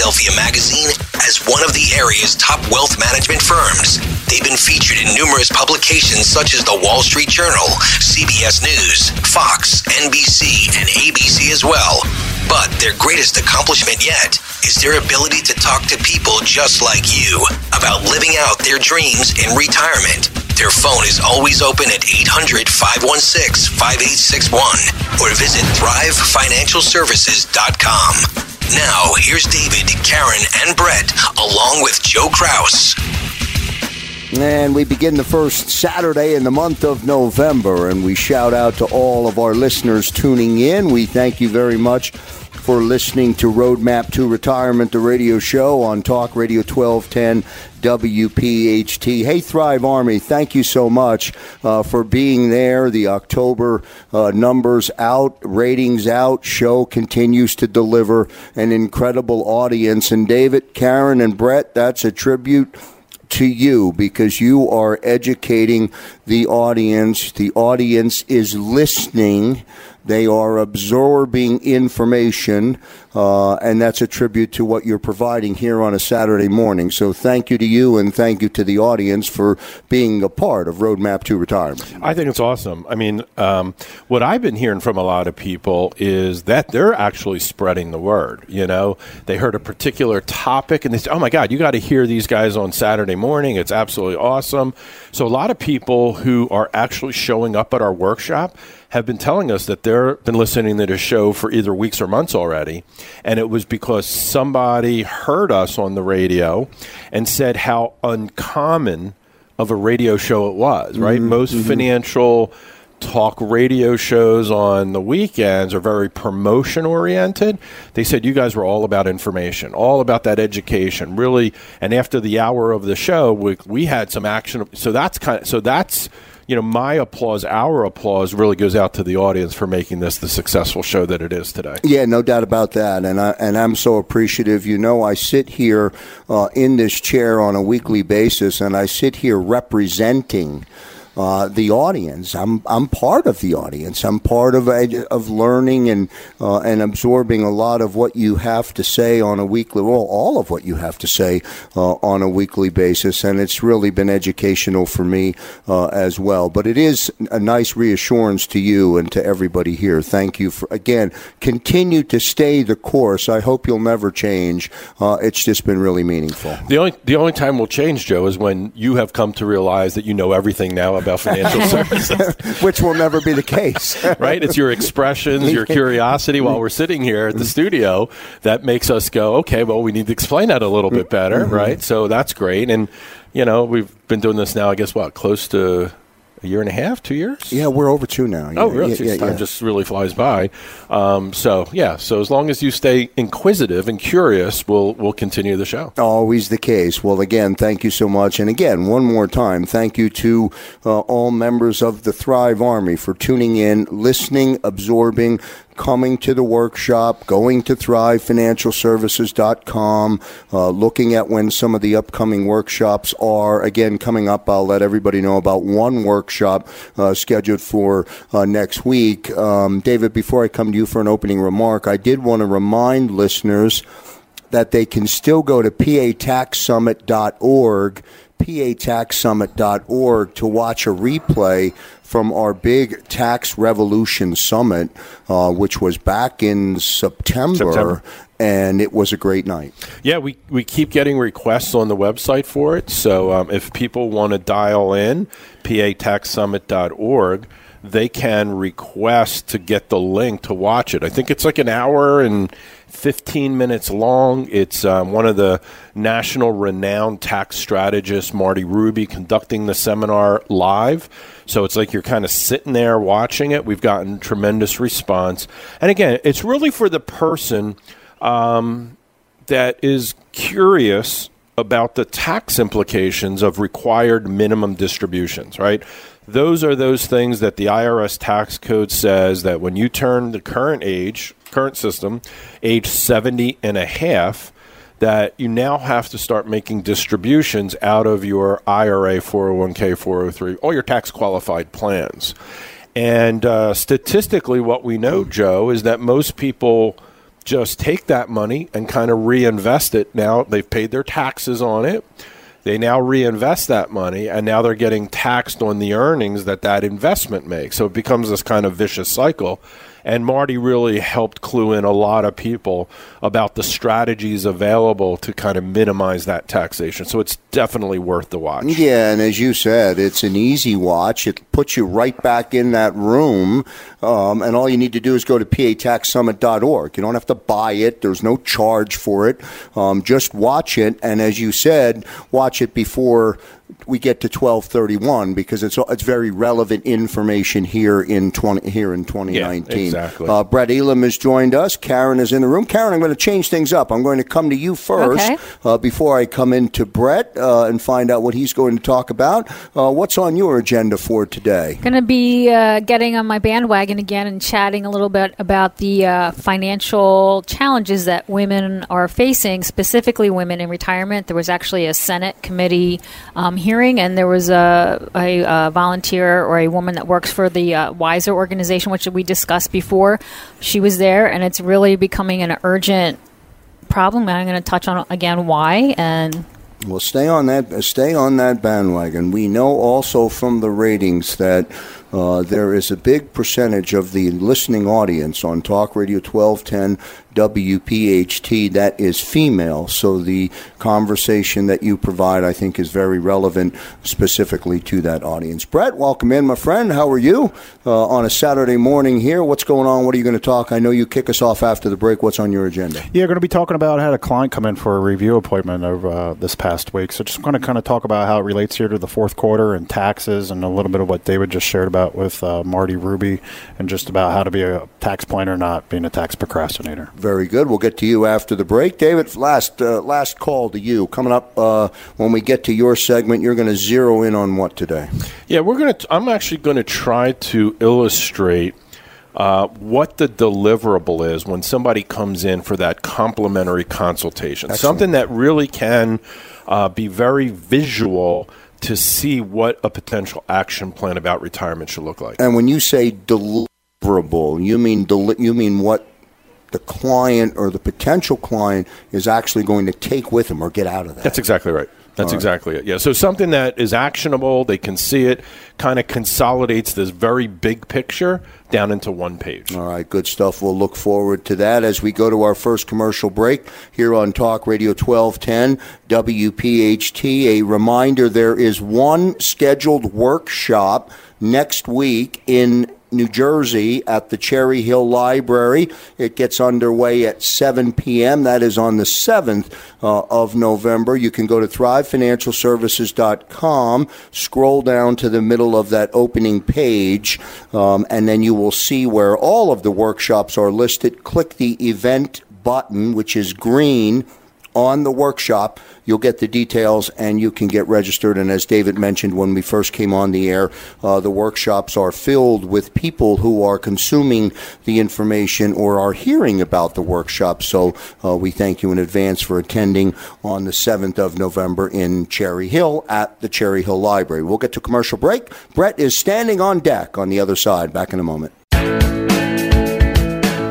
Philadelphia magazine as one of the area's top wealth management firms. They've been featured in numerous publications such as the Wall Street Journal, CBS News, Fox, NBC, and ABC as well. But their greatest accomplishment yet is their ability to talk to people just like you about living out their dreams in retirement. Their phone is always open at 800 516 5861 or visit thrivefinancialservices.com. Now, here's David, Karen, and Brett, along with Joe Kraus. And we begin the first Saturday in the month of November, and we shout out to all of our listeners tuning in. We thank you very much for listening to Roadmap to Retirement, the radio show on Talk Radio 1210 WPHT. Hey, Thrive Army, thank you so much uh, for being there. The October uh, numbers out, ratings out, show continues to deliver an incredible audience. And David, Karen, and Brett, that's a tribute to you because you are educating the audience. The audience is listening. They are absorbing information, uh, and that's a tribute to what you're providing here on a Saturday morning. So thank you to you, and thank you to the audience for being a part of Roadmap to Retirement. I think it's awesome. I mean, um, what I've been hearing from a lot of people is that they're actually spreading the word. You know, they heard a particular topic, and they say, "Oh my God, you got to hear these guys on Saturday morning. It's absolutely awesome." So a lot of people who are actually showing up at our workshop have been telling us that they've been listening to the show for either weeks or months already. And it was because somebody heard us on the radio and said how uncommon of a radio show it was, right? Mhm, Most mhm. financial talk radio shows on the weekends are very promotion oriented. They said you guys were all about information, all about that education, really. And after the hour of the show, we, we had some action. So that's kind of, so that's, you know, my applause, our applause really goes out to the audience for making this the successful show that it is today. Yeah, no doubt about that, and I and I'm so appreciative. You know, I sit here uh, in this chair on a weekly basis, and I sit here representing. Uh, the audience. I'm I'm part of the audience. I'm part of of learning and uh, and absorbing a lot of what you have to say on a weekly, well, all of what you have to say uh, on a weekly basis, and it's really been educational for me uh, as well. But it is a nice reassurance to you and to everybody here. Thank you for again continue to stay the course. I hope you'll never change. Uh, it's just been really meaningful. The only the only time we'll change, Joe, is when you have come to realize that you know everything now about financial services. which will never be the case. right? It's your expressions, your curiosity while we're sitting here at the studio that makes us go, okay, well, we need to explain that a little bit better, Mhm. right? So that's great. And, you know, we've been doing this now, I guess, what, close to a year and a half, two years? Yeah, we're over two now. Oh, Yeah, really? yeah, yeah, time just really flies by. Um, so, yeah. So as long as you stay inquisitive and curious, we'll we'll continue the show. Always the case. Well, again, thank you so much. And again, one more time, thank you to uh, all members of the Thrive Army for tuning in, listening, absorbing, coming to the workshop, going to thrivefinancialservices.com, uh, looking at when some of the upcoming workshops are. Again, coming up, I'll let everybody know about one workshop uh, scheduled for uh, next week. Um, David, before I come to you for an opening remark, I did want to remind listeners that they can still go to pataxsummit.org pataxsummit.org to watch a replay from our big Tax Revolution Summit, uh, which was back in September, September. and it was a great night. Yeah, we, we keep getting requests on the website for it. So um, if people want to dial in, pataxsummit.org, they can request to get the link to watch it. I think it's like an hour and 15 minutes long. It's um, one of the national renowned tax strategists, Marty Ruby, conducting the seminar live. So it's like you're kind of sitting there watching it. We've gotten tremendous response. And again, it's really for the person um, that is curious about the tax implications of required minimum distributions, right? Those are those things that the IRS tax code says that when you turn the current age, current system, age 70 and a half, that you now have to start making distributions out of your IRA, 401k, 403, all your tax qualified plans. And uh, statistically, what we know, Joe, is that most people just take that money and kind of reinvest it. Now they've paid their taxes on it. They now reinvest that money, and now they're getting taxed on the earnings that that investment makes. So it becomes this kind of vicious cycle. And Marty really helped clue in a lot of people about the strategies available to kind of minimize that taxation. So it's definitely worth the watch. Yeah, and as you said, it's an easy watch. It puts you right back in that room, um, and all you need to do is go to pataxsummit.org. You don't have to buy it. There's no charge for it. Um, just watch it, and as you said, watch it before we get to 1231 because it's it's very relevant information here in 20 here in 2019. Yeah, exactly. Uh, Brett Elam has joined us. Karen is in the room. Karen, I'm going to change things up. I'm going to come to you first Okay. uh, before I come into Brett uh, and find out what he's going to talk about. Uh, what's on your agenda for today? Going to be uh, getting on my bandwagon again and chatting a little bit about the uh, financial challenges that women are facing, specifically women in retirement. There was actually a Senate committee um, hearing, and there was a, a, uh volunteer or a woman that works for the uh, WISER organization, which we discussed before. She was there, and it's really becoming an urgent problem. And I'm going to touch on again why and Well, stay on that. uh, Stay on that bandwagon. We know also from the ratings that uh, there is a big percentage of the listening audience on Talk Radio 1210 WPHT that is female. So the conversation that you provide, I think, is very relevant specifically to that audience. Brett, welcome in, my friend. How are you uh, on a Saturday morning here? What's going on? What are you going to talk? I know you kick us off after the break. What's on your agenda? Yeah, we're going to be talking about I had a client come in for a review appointment over uh, this past week. So just going to kind of talk about how it relates here to the fourth quarter and taxes and a little bit of what David just shared about with uh, Marty Ruby and just about how to be a tax planner, not being a tax procrastinator. Very good. We'll get to you after the break, David. Last uh, last call to you. Coming up uh, when we get to your segment, you're going to zero in on what today? Yeah, we're gonna. I'm actually going to try to illustrate uh, what the deliverable is when somebody comes in for that complimentary consultation. Something that really can uh, be very visual to see what a potential action plan about retirement should look like. And when you say deliverable, you mean deli- you mean what the client or the potential client is actually going to take with them or get out of that. That's exactly right. That's exactly it. Yeah. So something that is actionable, they can see it, kind of consolidates this very big picture down into one page. All right, good stuff. We'll look forward to that as we go to our first commercial break here on Talk Radio 1210 WPHT. A reminder there is one scheduled workshop next week in New Jersey at the Cherry Hill Library. It gets underway at 7 p.m. That is on the 7th uh, of November. You can go to thrivefinancialservices.com, scroll down to the middle of that opening page, um, and then you will see where all of the workshops are listed. Click the event button, which is green on the workshop. You'll get the details and you can get registered. And as David mentioned when we first came on the air, uh, the workshops are filled with people who are consuming the information or are hearing about the workshop. So uh, we thank you in advance for attending on the 7th of November in Cherry Hill at the Cherry Hill Library. We'll get to commercial break. Brett is standing on deck on the other side. Back in a moment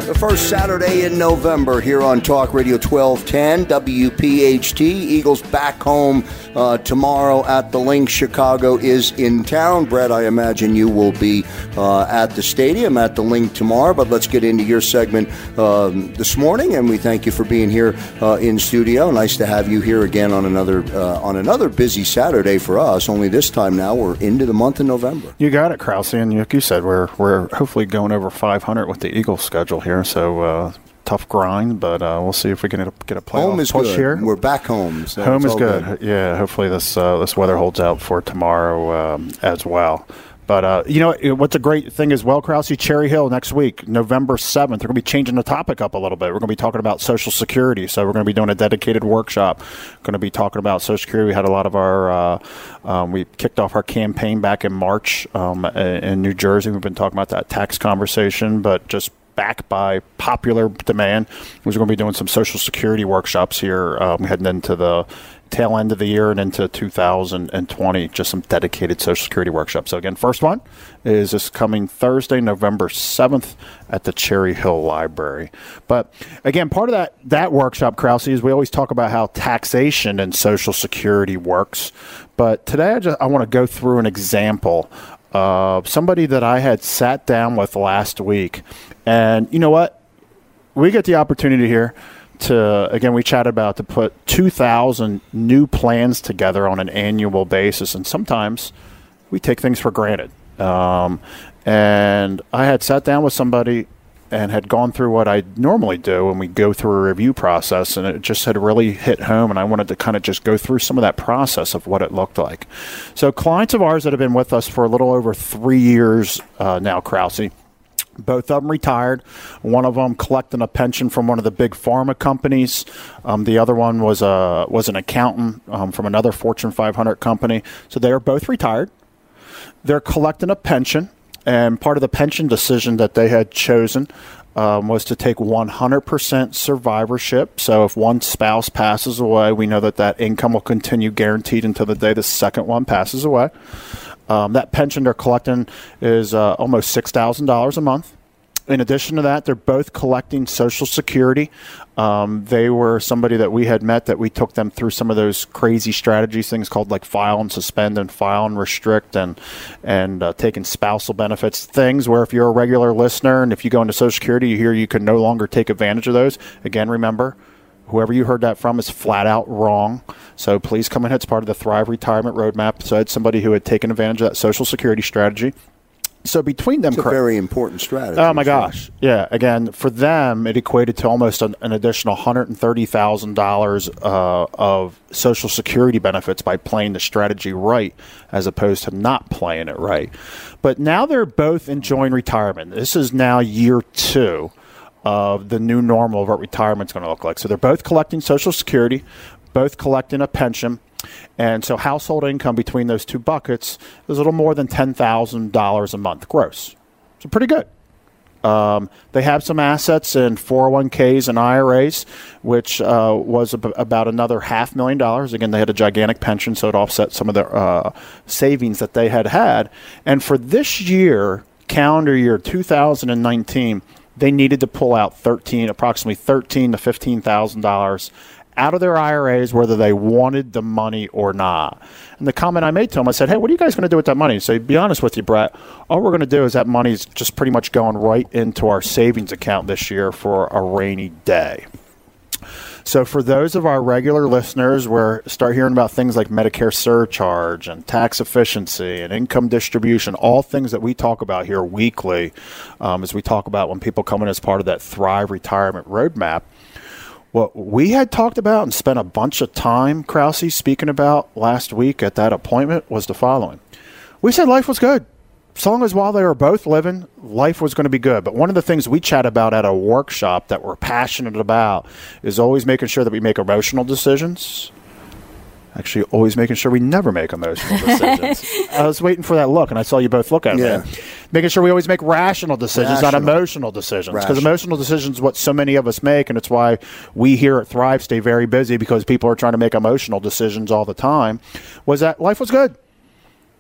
the first Saturday in November here on Talk Radio 1210 WPHT. Eagles back home uh, tomorrow at the Linc. Chicago is in town. Brett, I imagine you will be uh, at the stadium at the Linc tomorrow. But let's get into your segment um, this morning, and we thank you for being here uh, in studio. Nice to have you here again on another uh, on another busy Saturday for us. Only this time now we're into the month of November. You got it, Krause, and like you said, we're we're hopefully going over 500 with the Eagles schedule here. So uh, tough grind, but uh, we'll see if we can get a playoff home is push good. here. We're back home. So home is good. good. Yeah, hopefully this uh, this weather holds out for tomorrow um, as well. But uh, you know what's a great thing as well, Krause? Cherry Hill next week, November seventh. We're going to be changing the topic up a little bit. We're going to be talking about Social Security, so we're going to be doing a dedicated workshop. Going to be talking about Social Security. We had a lot of our uh, um, we kicked off our campaign back in March um, in New Jersey. We've been talking about that tax conversation, but just back by popular demand. We're going to be doing some Social Security workshops here um, heading into the tail end of the year and into 2020, just some dedicated Social Security workshops. So, again, first one is this coming Thursday, November 7th at the Cherry Hill Library. But again, part of that, that workshop, Krause, is we always talk about how taxation and Social Security works. But today I, just, I want to go through an example uh, somebody that I had sat down with last week. And you know what? We get the opportunity here to, again, we chatted about to put 2,000 new plans together on an annual basis. And sometimes we take things for granted. Um, and I had sat down with somebody and had gone through what I normally do when we go through a review process, and it just had really hit home. And I wanted to kind of just go through some of that process of what it looked like. So, clients of ours that have been with us for a little over three years uh, now, Krause, both of them retired. One of them collecting a pension from one of the big pharma companies. Um, the other one was a was an accountant um, from another Fortune 500 company. So they are both retired. They're collecting a pension. And part of the pension decision that they had chosen um, was to take 100% survivorship. So if one spouse passes away, we know that that income will continue guaranteed until the day the second one passes away. Um, that pension they're collecting is uh, almost $6,000 a month in addition to that, they're both collecting Social Security. Um, they were somebody that we had met that we took them through some of those crazy strategies, things called like file and suspend and file and restrict and and uh, taking spousal benefits, things where if you're a regular listener and if you go into Social Security, you hear you can no longer take advantage of those. Again, remember. Whoever you heard that from is flat out wrong. So please come in. It's part of the Thrive Retirement Roadmap. So it's somebody who had taken advantage of that Social Security strategy so between them, it's a very important strategy. Oh my gosh, yeah. Again, for them, it equated to almost an, an additional hundred and thirty thousand uh, dollars of Social Security benefits by playing the strategy right, as opposed to not playing it right. But now they're both enjoying retirement. This is now year two of the new normal of what retirement's going to look like. So they're both collecting Social Security, both collecting a pension and so household income between those two buckets is a little more than $10,000 a month gross. So pretty good. Um, they have some assets in 401ks and IRAs, which uh, was ab- about another half million dollars. Again, they had a gigantic pension, so it offset some of their uh, savings that they had had. And for this year, calendar year 2019, they needed to pull out 13, approximately 13 to 15 thousand dollars out of their IRAs whether they wanted the money or not. And the comment I made to them, I said, hey, what are you guys going to do with that money? So, be honest with you, Brett, all we're going to do is that money's just pretty much going right into our savings account this year for a rainy day. So, for those of our regular listeners, we're start hearing about things like Medicare surcharge and tax efficiency and income distribution, all things that we talk about here weekly, um, as we talk about when people come in as part of that Thrive Retirement Roadmap. What we had talked about and spent a bunch of time, Krause, speaking about last week at that appointment was the following. We said life was good. As long as while they were both living, life was going to be good. But one of the things we chat about at a workshop that we're passionate about is always making sure that we make emotional decisions. Actually, always making sure we never make emotional decisions. I was waiting for that look, and I saw you both look at Yeah. me. Making sure we always make rational decisions, not emotional decisions. Because emotional decisions is what so many of us make, and it's why we here at Thrive stay very busy because people are trying to make emotional decisions all the time. Was that life was good?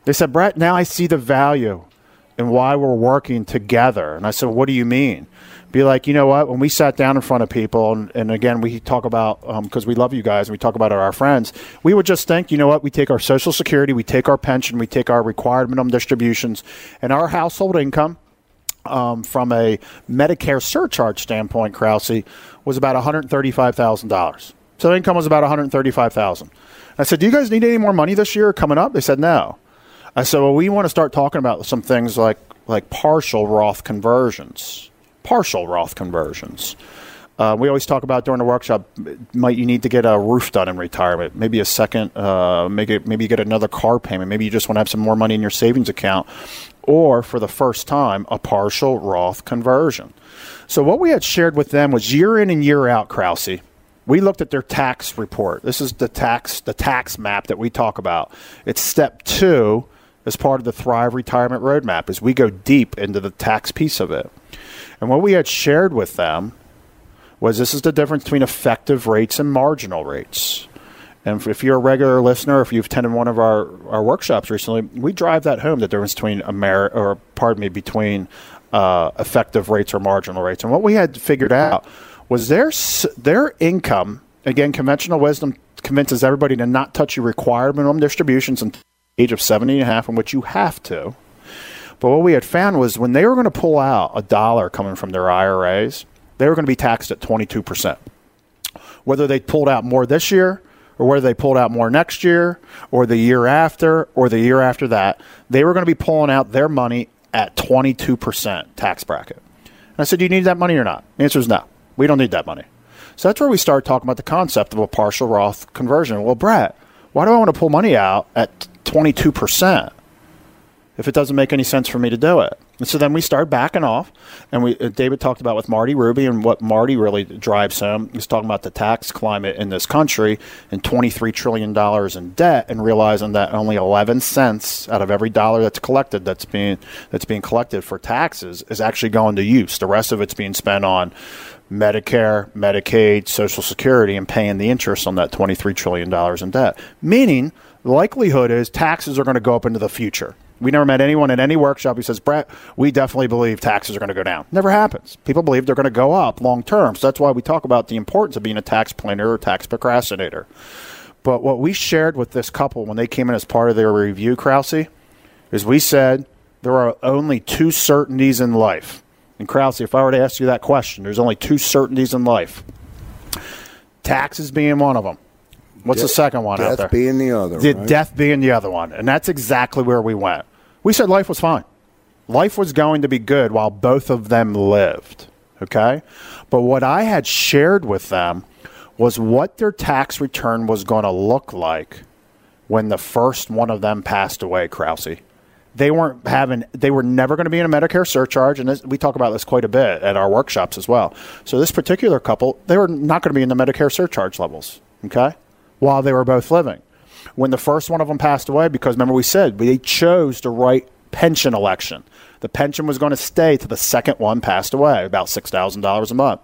They said, Brett, now I see the value in why we're working together. And I said, what do you mean? Be like, you know what? When we sat down in front of people, and, and again, we talk about, because we love you guys and we talk about our friends, we would just think, you know what? We take our Social Security, we take our pension, we take our required minimum distributions, and our household income um, from a Medicare surcharge standpoint, Krause, was about $135,000. So income was about 135,000. I said, do you guys need any more money this year coming up? They said, no. Well, we want to start talking about some things like, like partial Roth conversions. Partial Roth conversions. Uh, we always talk about during the workshop. Might you need to get a roof done in retirement? Maybe a second. Uh, maybe maybe you get another car payment. Maybe you just want to have some more money in your savings account, or for the first time, a partial Roth conversion. So what we had shared with them was year in and year out, Krause. We looked at their tax report. This is the tax the tax map that we talk about. It's step two as part of the Thrive Retirement Roadmap. As we go deep into the tax piece of it, and what we had shared with them was this is the difference between effective rates and marginal rates. And if you're a regular listener, if you've attended one of our, our workshops recently, we drive that home the difference between Ameri- or pardon me between uh, effective rates or marginal rates. And what we had figured out was their their income. Again, conventional wisdom convinces everybody to not touch your required minimum distributions until age of 70 and a half, in which you have to. But what we had found was when they were going to pull out a dollar coming from their IRAs, they were going to be taxed at 22%. Whether they pulled out more this year or whether they pulled out more next year or the year after or the year after that, they were going to be pulling out their money at 22% tax bracket. And I said, Do you need that money or not? The answer is no. We don't need that money. So that's where we start talking about the concept of a partial Roth conversion. Well, Brett, why do I want to pull money out at 22%? if it doesn't make any sense for me to do it. And so then we start backing off, and we David talked about with Marty Ruby and what Marty really drives him. He's talking about the tax climate in this country and twenty three trillion dollars in debt, and realizing that only eleven cents out of every dollar that's collected that's being that's being collected for taxes is actually going to use. The rest of it's being spent on Medicare, Medicaid, Social Security, and paying the interest on that twenty three trillion dollars in debt. Meaning, the likelihood is taxes are going to go up into the future. We never met anyone at any workshop who says, Brett, we definitely believe taxes are going to go down. Never happens. People believe they're going to go up long term. So that's why we talk about the importance of being a tax planner or tax procrastinator. But what we shared with this couple when they came in as part of their review, Krause, is we said there are only two certainties in life. And Krause, if I were to ask you that question, there's only two certainties in life. Taxes being one of them. What's the second one out there? Death being the other. The right? death being the other one. And that's exactly where we went. We said life was fine. Life was going to be good while both of them lived. Okay? But what I had shared with them was what their tax return was going to look like when the first one of them passed away, Krause. They weren't having, they were never going to be in a Medicare surcharge. And this, we talk about this quite a bit at our workshops as well. So this particular couple, they were not going to be in the Medicare surcharge levels. Okay? While they were both living when the first one of them passed away because remember we said they chose the right pension election. The pension was going to stay to the second one passed away, about $6,000 a month.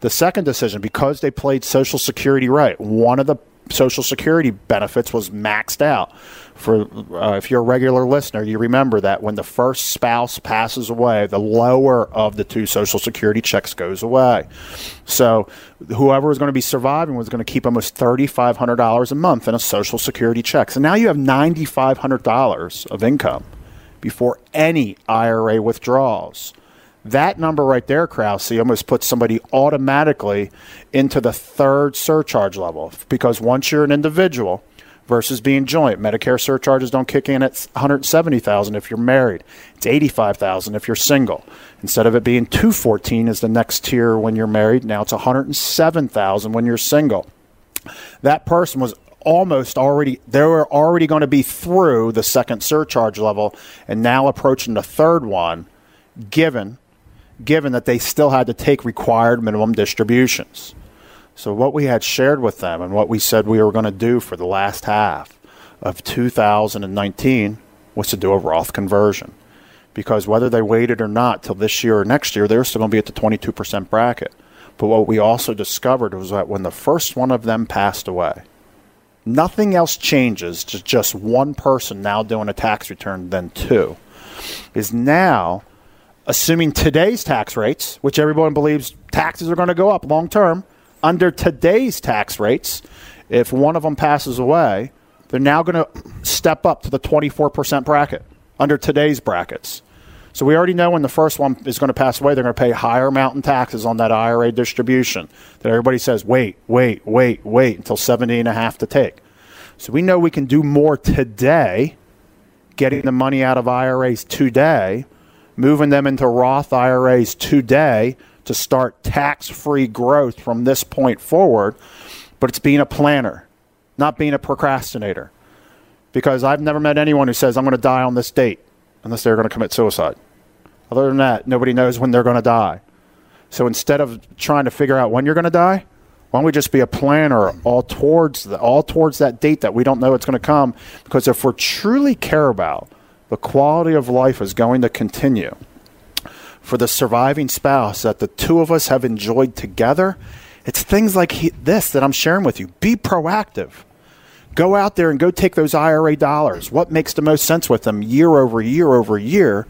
The second decision, because they played Social Security right, one of the Social Security benefits was maxed out. For uh, if you're a regular listener, you remember that when the first spouse passes away, the lower of the two Social Security checks goes away. So whoever was going to be surviving was going to keep almost thirty-five hundred dollars a month in a Social Security check. So now you have ninety-five hundred dollars of income before any IRA withdrawals. That number right there, Krause, almost puts somebody automatically into the third surcharge level because once you're an individual versus being joint, Medicare surcharges don't kick in at 170,000 if you're married. It's 85,000 if you're single. Instead of it being 214 is the next tier when you're married, now it's 107,000 when you're single. That person was almost already they were already going to be through the second surcharge level and now approaching the third one given given that they still had to take required minimum distributions. So what we had shared with them and what we said we were going to do for the last half of 2019 was to do a Roth conversion. Because whether they waited or not till this year or next year, they're still going to be at the 22% bracket. But what we also discovered was that when the first one of them passed away, nothing else changes, just, just one person now doing a tax return, than two, is now assuming today's tax rates, which everyone believes taxes are going to go up long term, under today's tax rates, if one of them passes away, they're now going to step up to the 24% bracket under today's brackets. So we already know when the first one is going to pass away, they're going to pay higher mountain taxes on that IRA distribution. That everybody says, wait, wait, wait, wait until 70 and a half to take. So we know we can do more today, getting the money out of IRAs today, moving them into Roth IRAs today to start tax free growth from this point forward. But it's being a planner, not being a procrastinator. Because I've never met anyone who says, I'm going to die on this date unless they're going to commit suicide. Other than that, nobody knows when they're going to die. So instead of trying to figure out when you're going to die, why don't we just be a planner all towards the, all towards that date that we don't know it's going to come? Because if we truly care about the quality of life is going to continue for the surviving spouse that the two of us have enjoyed together, it's things like he, this that I'm sharing with you. Be proactive. Go out there and go take those IRA dollars. What makes the most sense with them year over year over year?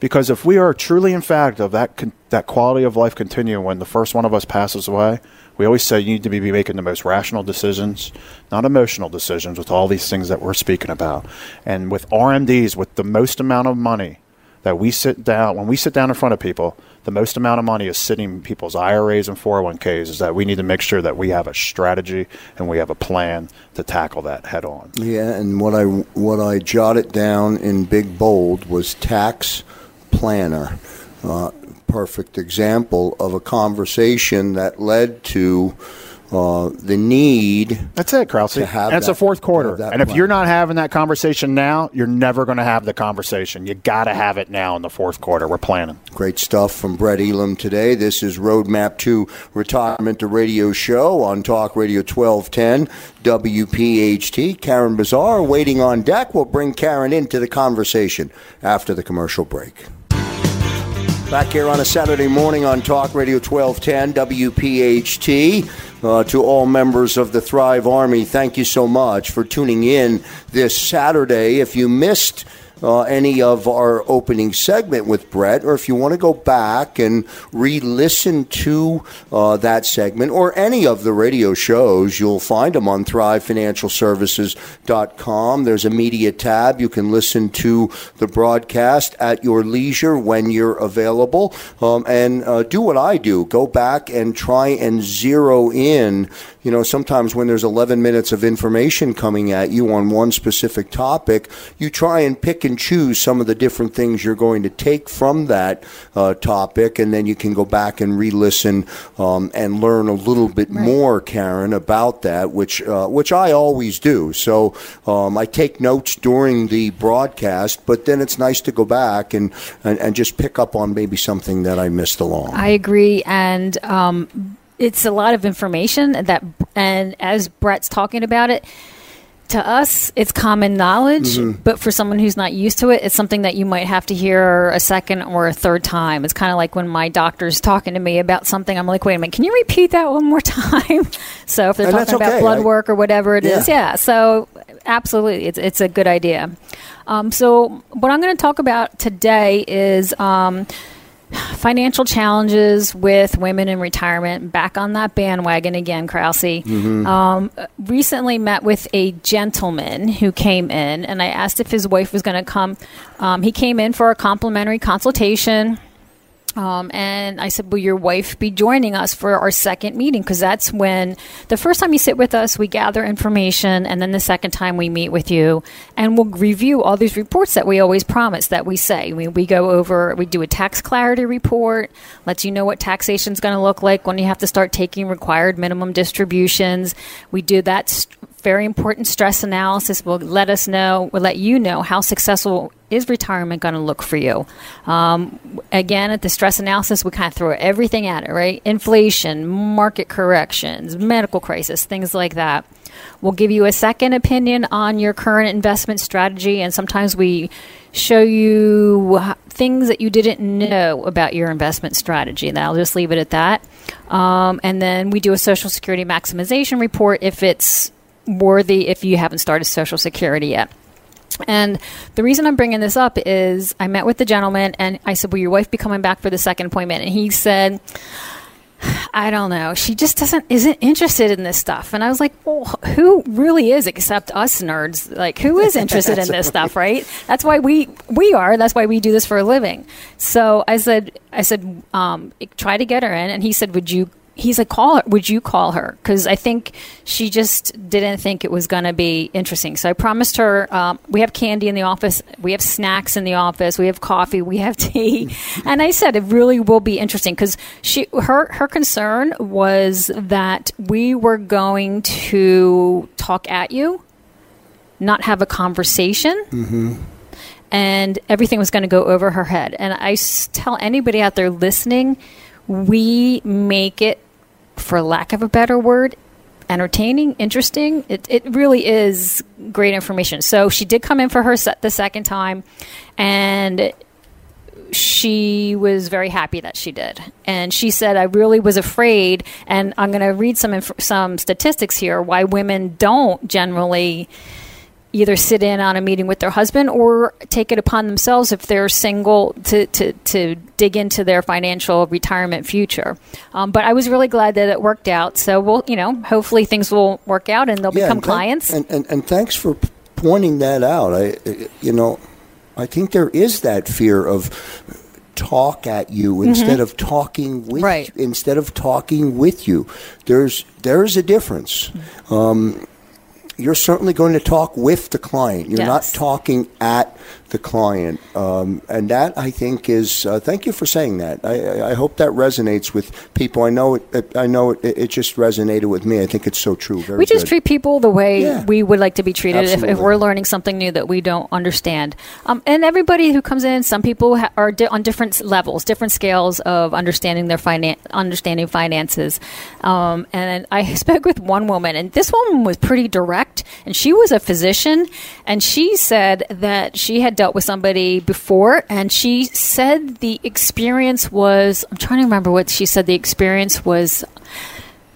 Because if we are truly in fact of that con- that quality of life continuing when the first one of us passes away, we always say you need to be making the most rational decisions, not emotional decisions with all these things that we're speaking about. And with RMDs, with the most amount of money that we sit down, when we sit down in front of people, the most amount of money is sitting in people's IRAs and 401ks, is that we need to make sure that we have a strategy and we have a plan to tackle that head on. Yeah, and what I what I jotted down in big bold was tax planner. Uh, perfect example of a conversation that led to uh, the need. That's it, Krause. And that- the fourth quarter. And if you're not having that conversation now, you're never going to have the conversation. You got to have it now in the fourth quarter. We're planning. Great stuff from Brett Elam today. This is Roadmap to Retirement, the radio show on Talk Radio 1210 WPHT. Karen Bazar waiting on deck. We'll bring Karen into the conversation after the commercial break. Back here on a Saturday morning on Talk Radio 1210 WPHT. Uh, to all members of the Thrive Army, thank you so much for tuning in this Saturday. If you missed uh, any of our opening segment with Brett, or if you want to go back and re listen to uh, that segment or any of the radio shows, you'll find them on thrivefinancialservices.com. There's a media tab. You can listen to the broadcast at your leisure when you're available. Um, and uh, do what I do go back and try and zero in. You know, sometimes when there's 11 minutes of information coming at you on one specific topic, you try and pick and choose some of the different things you're going to take from that uh, topic, and then you can go back and re-listen um, and learn a little bit more, Karen, about that, which uh, which I always do. So um, I take notes during the broadcast, but then it's nice to go back and, and, and just pick up on maybe something that I missed along. I agree, and um, it's a lot of information that, and as Brett's talking about it, to us it's common knowledge, Mm-hmm. but for someone who's not used to it, it's something that you might have to hear a second or a third time. It's kind of like when my doctor's talking to me about something, I'm like, wait a minute, can you repeat that one more time? so if they're And talking about okay. blood I- work or whatever it is, Yeah. yeah. So absolutely, it's it's a good idea. Um, so what I'm going to talk about today is. Um, financial challenges with women in retirement. Back on that bandwagon again, Krause. Um, recently met with a gentleman who came in, and I asked if his wife was going to come. Um, he came in for a complimentary consultation. Um, and I said, Will your wife be joining us for our second meeting? Because that's when the first time you sit with us, we gather information, and then the second time we meet with you, and we'll review all these reports that we always promise that we say. We, we go over, we do a tax clarity report, lets you know what taxation is going to look like when you have to start taking required minimum distributions. We do that st- very important stress analysis will let us know, will let you know how successful is retirement going to look for you. Um, again, at the stress analysis, we kind of throw everything at it, right? Inflation, market corrections, medical crisis, things like that. We'll give you a second opinion on your current investment strategy, and sometimes we show you things that you didn't know about your investment strategy. And I'll just leave it at that. Um, and then we do a Social Security maximization report if it's worthy if you haven't started Social Security yet. And the reason I'm bringing this up is I met with the gentleman and I said, Will your wife be coming back for the second appointment? And he said, I don't know. She just doesn't isn't interested in this stuff. And I was like, well, who really is except us nerds? Like who is interested in this stuff, right? That's why we we are. That's why we do this for a living. So I said I said um, try to get her in and he said, "Would you he's like, call her. Would you call her? Because I think she just didn't think it was going to be interesting. So I promised her. Um, we have candy in the office. We have snacks in the office. We have coffee. We have tea. and I said it really will be interesting because she her her concern was that we were going to talk at you, not have a conversation. Mm-hmm. And everything was going to go over her head. And I tell anybody out there listening, we make it for lack of a better word, entertaining, interesting. It, it really is great information. So she did come in for her set the second time, and she was very happy that she did. And she said, "I really was afraid." And I'm going to read some inf- some statistics here why women don't generally either sit in on a meeting with their husband or take it upon themselves if they're single to, to, to dig into their financial retirement future. Um, but I was really glad that it worked out. So we'll, you know, hopefully things will work out and they'll yeah, become and clients. And, and, and thanks for pointing that out. I, you know, I think there is that fear of talk at you mm-hmm. instead mm-hmm. of talking with right. you, instead of talking with you. There's there's a difference. Um, you're certainly going to talk with the client. You're yes. not talking at the client. Um, and that, I think, is uh, thank you for saying that. I, I, hope that resonates with people. I know it, I know it, it, just resonated with me. I think it's so true. Very we just good. treat people the way yeah. we would like to be treated if, if, we're learning something new that we don't understand. Um, and everybody who comes in, some people ha- are di- on different levels, different scales of understanding their finan- understanding finances. Um, and I spoke with one woman, and this woman was pretty direct, and she was a physician, and she said that she had dealt with somebody before, and she said the experience was I'm trying to remember what she said the experience was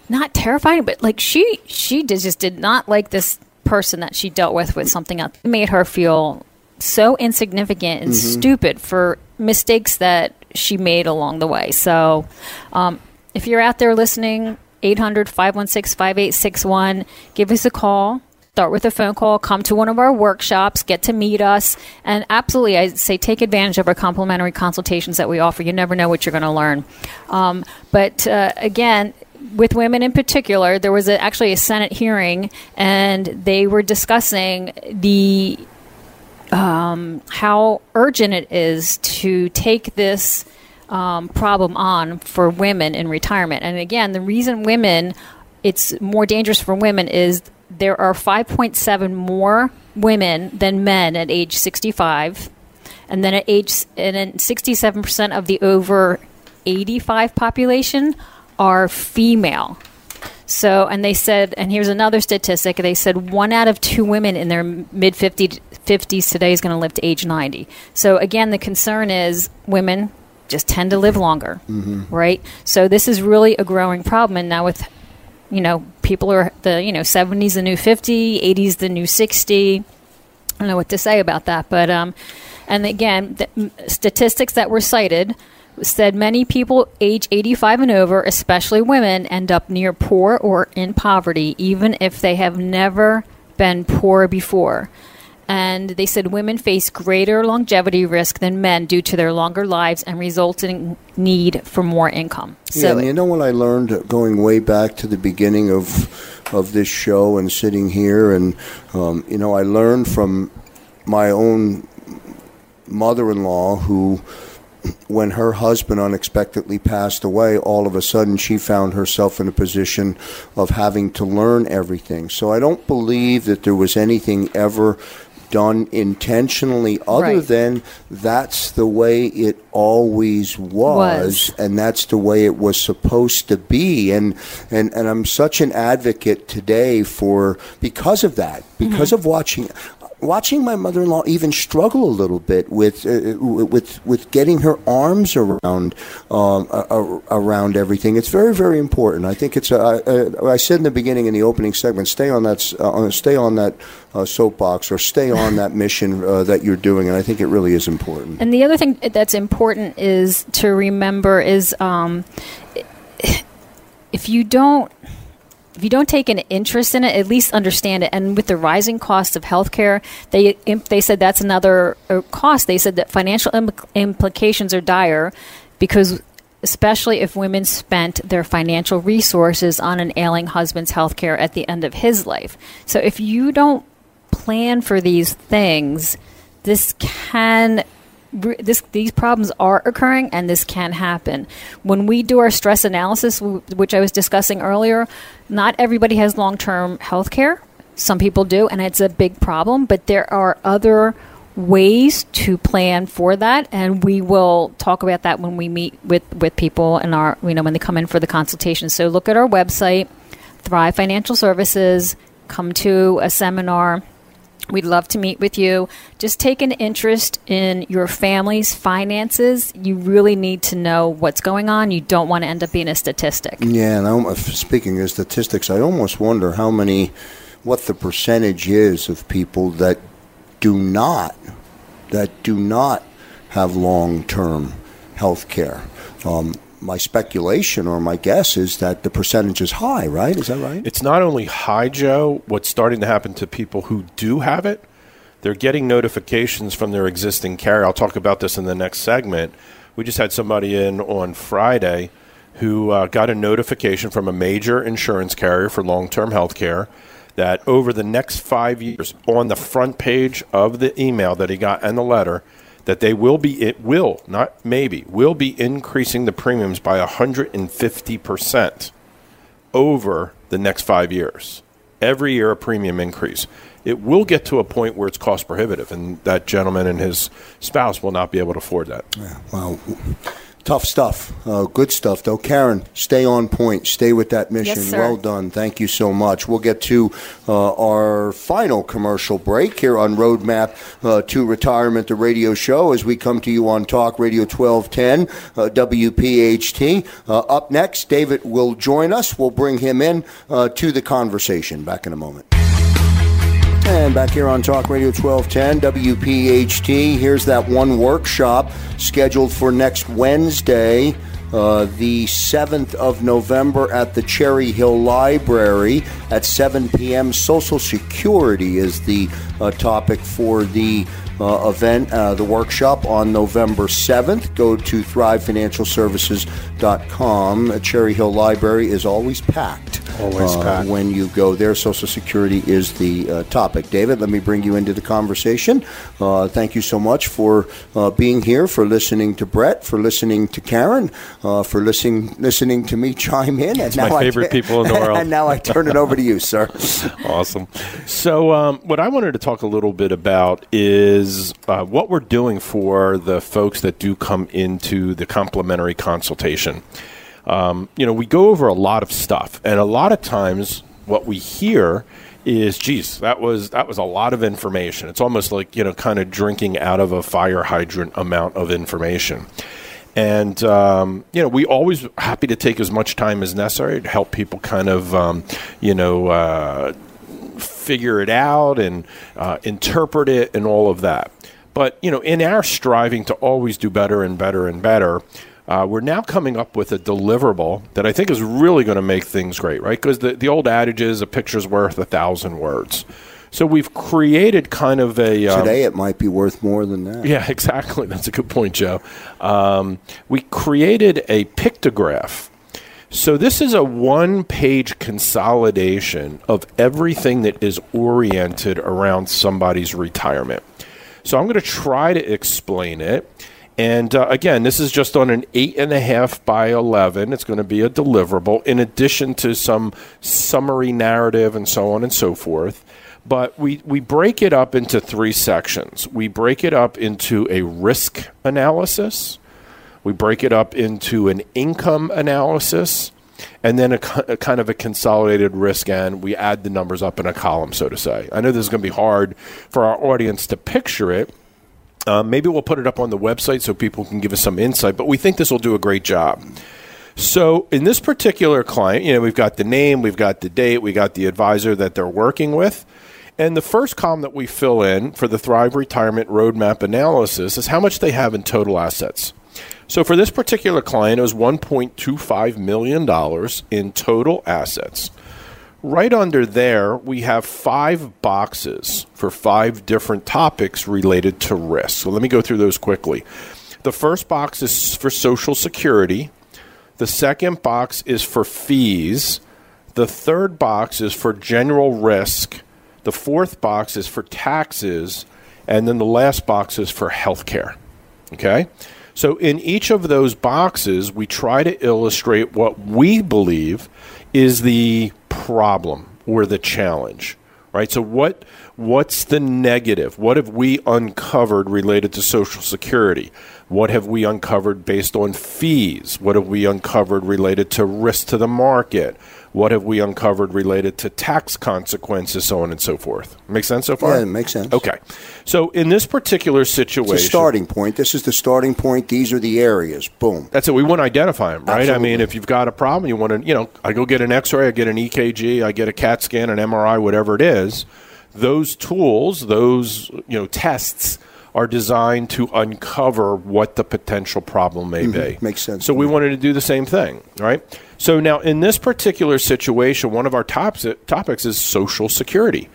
not terrifying, but like she she did, just did not like this person that she dealt with with something else. It made her feel so insignificant and mm-hmm. stupid for mistakes that she made along the way. So, um, if you're out there listening, 800 516 5861, give us a call start with a phone call, come to one of our workshops, get to meet us, and absolutely, I say take advantage of our complimentary consultations that we offer. You never know what you're going to learn. Um, but uh, again, with women in particular, there was a, actually a Senate hearing, and they were discussing the um, how urgent it is to take this um, problem on for women in retirement. And again, the reason women it's more dangerous for women is there are 5.7 more women than men at age 65, and then at age and then 67% of the over 85 population are female. So, and they said, and here's another statistic. They said one out of two women in their mid 50s today is going to live to age 90. So, again, the concern is women just tend to live longer, mm-hmm. right? So, this is really a growing problem. And now, with you know, people are the, you know, 70s the new 50, 80s the new 60. I don't know what to say about that. But, um, and again, the statistics that were cited said many people age 85 and over, especially women, end up near poor or in poverty, even if they have never been poor before and they said women face greater longevity risk than men due to their longer lives and resulting need for more income. So yeah, you know what I learned going way back to the beginning of of this show and sitting here, and um, you know I learned from my own mother-in-law who when her husband unexpectedly passed away, all of a sudden she found herself in a position of having to learn everything. So I don't believe that there was anything ever done intentionally other Right. than that's the way it always was, Was. and that's the way it was supposed to be and and and I'm such an advocate today for because of that because Mm-hmm. of watching watching my mother-in-law even struggle a little bit with uh, with with getting her arms around um, around everything it's very very important. I think it's a, I, I said in the beginning in the opening segment stay on that uh, stay on that uh, soapbox or stay on that mission uh, that you're doing and I think it really is important. And the other thing that's important is to remember is um, if you don't if you don't take an interest in it, at least understand it. And with the rising cost of healthcare, they they said that's another uh, cost. They said that financial impl- implications are dire because especially if women spent their financial resources on an ailing husband's healthcare at the end of his life. So if you don't plan for these things, this can this these problems are occurring and this can happen. When we do our stress analysis, which I was discussing earlier, not everybody has long-term health care. Some people do, and it's a big problem, but there are other ways to plan for that and we will talk about that when we meet with with people and our you know when they come in for the consultation so look at our website thrive financial services come to a seminar We'd love to meet with you. Just take an interest in your family's finances. You really need to know what's going on. You don't want to end up being a statistic. Yeah, and I'm, speaking of statistics, I almost wonder how many, what the percentage is of people that do not, that do not have long-term health care. Um, my speculation or my guess is that the percentage is high, right? Is that right? It's not only high, Joe. What's starting to happen to people who do have it, they're getting notifications from their existing carrier. I'll talk about this in the next segment. We just had somebody in on Friday who uh, got a notification from a major insurance carrier for long term health care that over the next five years, on the front page of the email that he got and the letter, that they will be, it will, not maybe, will be increasing the premiums by 150% over the next five years. Every year, a premium increase. It will get to a point where it's cost prohibitive, and that gentleman and his spouse will not be able to afford that. Wow. Tough stuff. Uh, good stuff, though. Karen, stay on point. Stay with that mission. Yes, well done. Thank you so much. We'll get to uh, our final commercial break here on Roadmap uh, to Retirement, the radio show, as we come to you on Talk Radio 1210, uh, WPHT. Uh, up next, David will join us. We'll bring him in uh, to the conversation. Back in a moment. And back here on Talk Radio 1210, WPHT. Here's that one workshop scheduled for next Wednesday, uh, the 7th of November at the Cherry Hill Library at 7 p.m. Social Security is the uh, topic for the uh, event, uh, the workshop on November 7th. Go to thrivefinancialservices.com. Cherry Hill Library is always packed. Always uh, packed. When you go there, Social Security is the uh, topic. David, let me bring you into the conversation. Uh, thank you so much for uh, being here, for listening to Brett, for listening to Karen, uh, for listening listening to me chime in. And my favorite people in the world. and now I turn it over to you, sir. awesome. So, um, what I wanted to talk a little bit about is uh, what we're doing for the folks that do come into the complimentary consultation. Um, you know, we go over a lot of stuff, and a lot of times what we hear is, "Geez, that was that was a lot of information." It's almost like you know, kind of drinking out of a fire hydrant amount of information. And um, you know, we always happy to take as much time as necessary to help people kind of, um, you know, uh, figure it out and uh, interpret it and all of that. But you know, in our striving to always do better and better and better, uh, we're now coming up with a deliverable that I think is really going to make things great, right? Because the, the old adage is a picture's worth a thousand words. So we've created kind of a um, Today it might be worth more than that. yeah, exactly. That's a good point, Joe. Um, we created a pictograph. So this is a one page consolidation of everything that is oriented around somebody's retirement. So I'm going to try to explain it. And uh, again, this is just on an eight and a half by eleven. It's going to be a deliverable, in addition to some summary narrative and so on and so forth. But we, we break it up into three sections. We break it up into a risk analysis, we break it up into an income analysis, and then a, a, kind of a consolidated risk, and we add the numbers up in a column, so to say. I know this is going to be hard for our audience to picture it. Uh, maybe we'll put it up on the website so people can give us some insight, but we think this will do a great job. So, in this particular client, you know, we've got the name, we've got the date, we got the advisor that they're working with. And the first column that we fill in for the Thrive Retirement Roadmap analysis is how much they have in total assets. So for this particular client, it was $1.25 million in total assets. Right under there, we have five boxes for five different topics related to risk. So let me go through those quickly. The first box is for Social Security. The second box is for fees. The third box is for general risk. The fourth box is for taxes, and then the last box is for healthcare. Okay? So in each of those boxes, we try to illustrate what we believe is the problem or the challenge. Right? So what what's the negative? What have we uncovered related to Social Security? What have we uncovered based on fees? What have we uncovered related to risk to the market? What have we uncovered related to tax consequences, so on and so forth? Make sense so far? Yeah, it makes sense. Okay. So in this particular situation, it's a starting point. This is the starting point. These are the areas. Boom. That's it. We want to identify them, right? Absolutely. I mean, if you've got a problem, you want to, you know, I go get an X-ray, I get an EKG, I get a CAT scan, an MRI, whatever it is. Those tools, those you know tests are designed to uncover what the potential problem may Mm-hmm. be. Makes sense So we me. wanted to do the same thing, right? So now in this particular situation, one of our tops, topics is social security.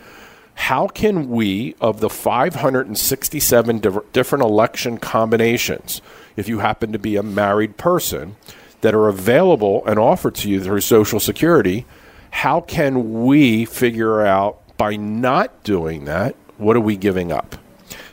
How can we, of the 567 diff- different election combinations, if you happen to be a married person, that are available and offered to you through Social Security, how can we figure out by not doing that, what are we giving up?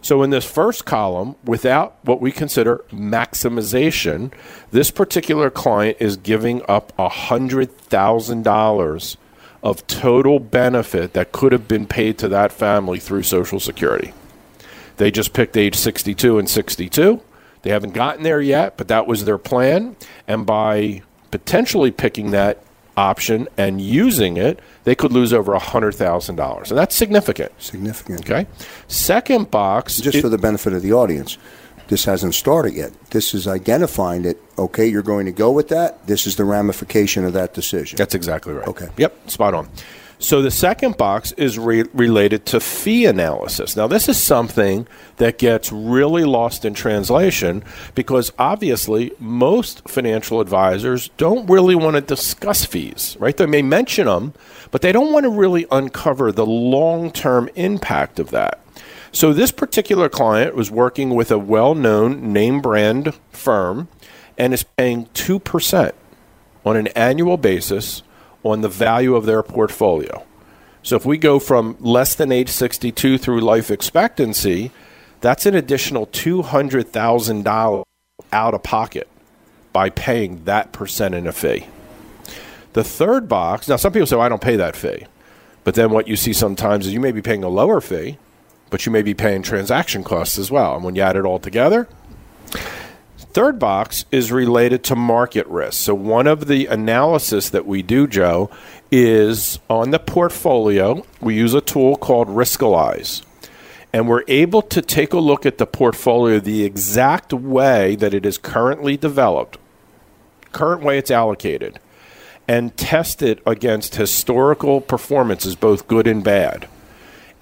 So, in this first column, without what we consider maximization, this particular client is giving up $100,000 of total benefit that could have been paid to that family through Social Security. They just picked age 62 and 62. They haven't gotten there yet, but that was their plan. And by potentially picking that option and using it, they could lose over $100,000. And that's significant. Significant. Okay. Second box. Just it- for the benefit of the audience, this hasn't started yet. This is identifying that, okay, you're going to go with that. This is the ramification of that decision. That's exactly right. Okay. Yep, spot on. So the second box is re- related to fee analysis. Now, this is something that gets really lost in translation because obviously most financial advisors don't really want to discuss fees, right? They may mention them, but they don't want to really uncover the long term impact of that. So this particular client was working with a well known name brand firm and is paying 2% on an annual basis on the value of their portfolio. So if we go from less than age 62 through life expectancy, that's an additional $200,000 out of pocket by paying that percent in a fee. The third box, now some people say, well, I don't pay that fee. But then what you see sometimes is you may be paying a lower fee, but you may be paying transaction costs as well. And when you add it all together, Third box is related to market risk. So one of the analysis that we do, Joe, is on the portfolio. We use a tool called Riskalyze. And we're able to take a look at the portfolio the exact way that it is currently developed, current way it's allocated, and test it against historical performances, both good and bad.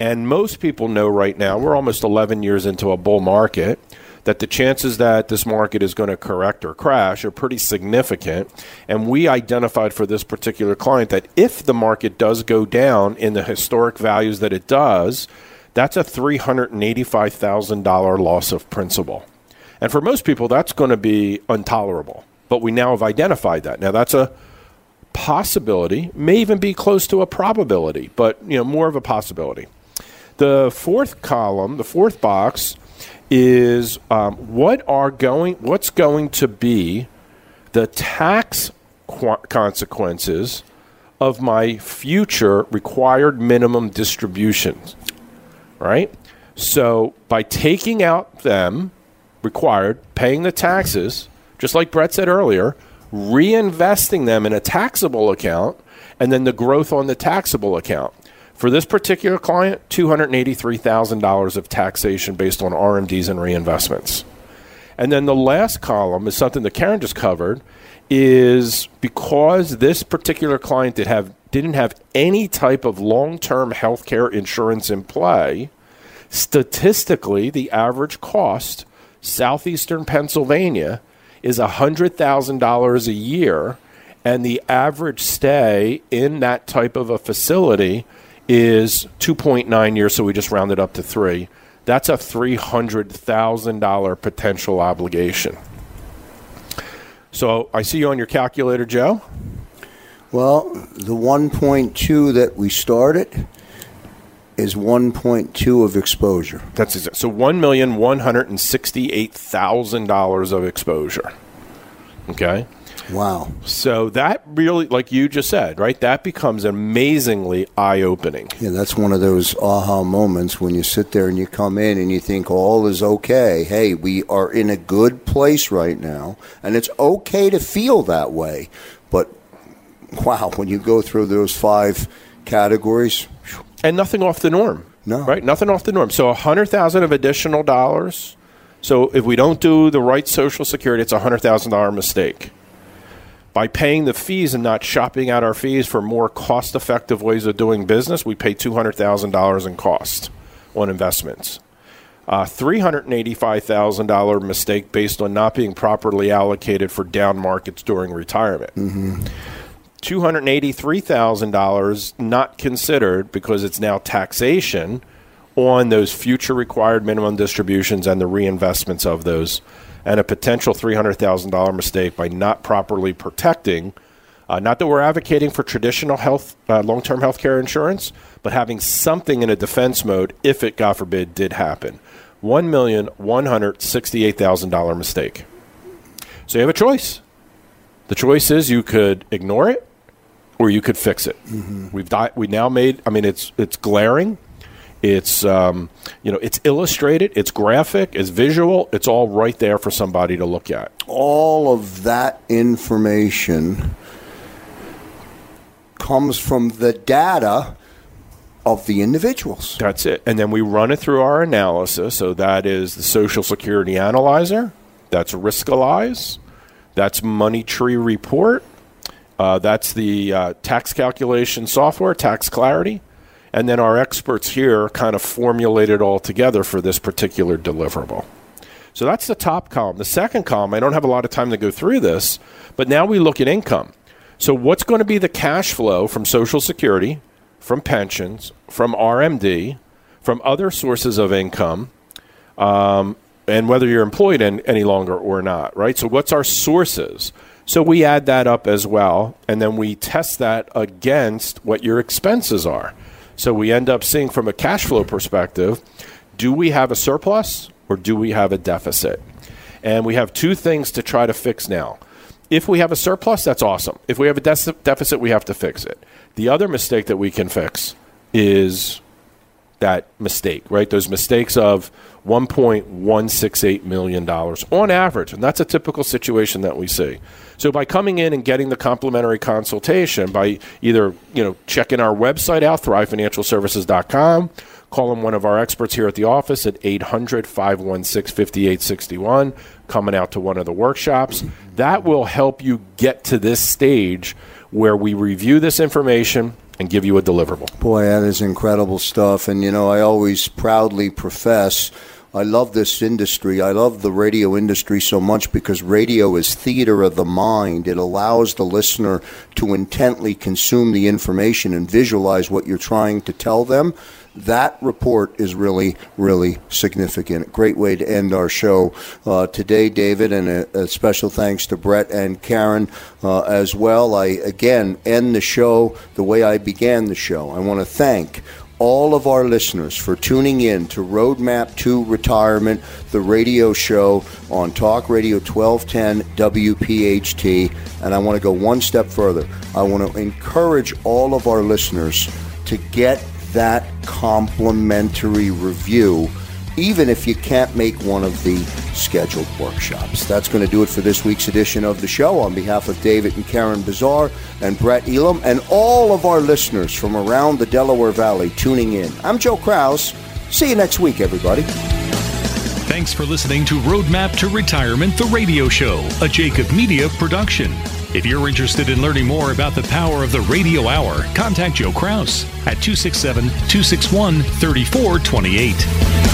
And most people know right now, we're almost 11 years into a bull market, that the chances that this market is going to correct or crash are pretty significant. And we identified for this particular client that if the market does go down in the historic values that it does, that's a $385,000 loss of principal. And for most people, that's going to be intolerable. But we now have identified that. Now, that's a possibility, may even be close to a probability, but you know, more of a possibility. The fourth column, the fourth box, is um, what are going what's going to be the tax qu- consequences of my future required minimum distributions right so by taking out them required paying the taxes just like brett said earlier reinvesting them in a taxable account and then the growth on the taxable account for this particular client, $283,000 of taxation based on RMDs and reinvestments. And then the last column is something that Karen just covered is because this particular client did have didn't have any type of long-term health care insurance in play, statistically the average cost southeastern Pennsylvania is $100,000 a year and the average stay in that type of a facility is 2.9 years, so we just rounded up to three. That's a $300,000 potential obligation. So I see you on your calculator, Joe. Well, the 1.2 that we started is 1.2 of exposure. That's exact. So one million one hundred and sixty-eight thousand dollars of exposure. Okay. Wow. So that really, like you just said, right? That becomes amazingly eye-opening. Yeah, that's one of those aha moments when you sit there and you come in and you think all is okay. Hey, we are in a good place right now, and it's okay to feel that way. But wow, when you go through those five categories, and nothing off the norm. No. right? Nothing off the norm. So a hundred thousand of additional dollars. So if we don't do the right Social Security, it's a hundred thousand dollar mistake. By paying the fees and not shopping out our fees for more cost effective ways of doing business, we pay two hundred thousand dollars in cost on investments. Uh, $385,000 mistake based on not being properly allocated for down markets during retirement. $283,000 not considered because it's now taxation on those future required minimum distributions and the reinvestments of those, and a potential $300,000 mistake by not properly protecting. Uh, not that we're advocating for traditional health, uh, long-term health care insurance, but having something in a defense mode if it, God forbid, did happen. One million one hundred sixty-eight thousand dollar mistake. So you have a choice. The choice is you could ignore it, or you could fix it. We've di- we now made. I mean, it's it's glaring. It's um, you know it's illustrated. It's graphic. It's visual. It's all right there for somebody to look at. all of that information comes from the data of the individuals. That's it. And then we run it through our analysis. So that is the Social Security Analyzer. That's Riskalyze. That's Money Tree Report. Uh, that's the uh, tax calculation software, Tax Clarity. And then our experts here kind of formulate it all together for this particular deliverable. So that's the top column. The second column, I don't have a lot of time to go through this, but now we look at income. So what's going to be the cash flow from Social Security, from pensions, from RMD, from other sources of income, um, and whether you're employed in, any longer or not, right? So what's our sources? So we add that up as well, and then we test that against what your expenses are. So we end up seeing from a cash flow perspective, do we have a surplus or do we have a deficit? And we have two things to try to fix now. If we have a surplus, that's awesome. If we have a de- deficit, we have to fix it. The other mistake that we can fix is that mistake, right? Those mistakes of $1.168 million on average. And that's a typical situation that we see. So by coming in and getting the complimentary consultation, by either, you know, checking our website out, thrivefinancialservices.com, calling one of our experts here at the office at 800 516 5861, coming out to one of the workshops, that will help you get to this stage where we review this information and give you a deliverable. Boy, that is incredible stuff. And, you know, I always proudly profess I love this industry. I love the radio industry so much because radio is theater of the mind. It allows the listener to intently consume the information and visualize what you're trying to tell them. That report is really, really significant. Great way to end our show uh, today, David, and a, a special thanks to Brett and Karen uh, as well. I again end the show the way I began the show. I want to thank all of our listeners for tuning in to Roadmap to Retirement, the radio show on Talk Radio 1210 WPHT. And I want to go one step further. I want to encourage all of our listeners to get that complimentary review even if you can't make one of the scheduled workshops. That's going to do it for this week's edition of the show. On behalf of David and Karen Bazar and Brett Elam and all of our listeners from around the Delaware Valley tuning in, I'm Joe Kraus. See you next week, everybody. Thanks for listening to Roadmap to Retirement, the radio show, a Jacob Media production. If you're interested in learning more about the power of the radio hour, contact Joe Kraus at 267 261 3428.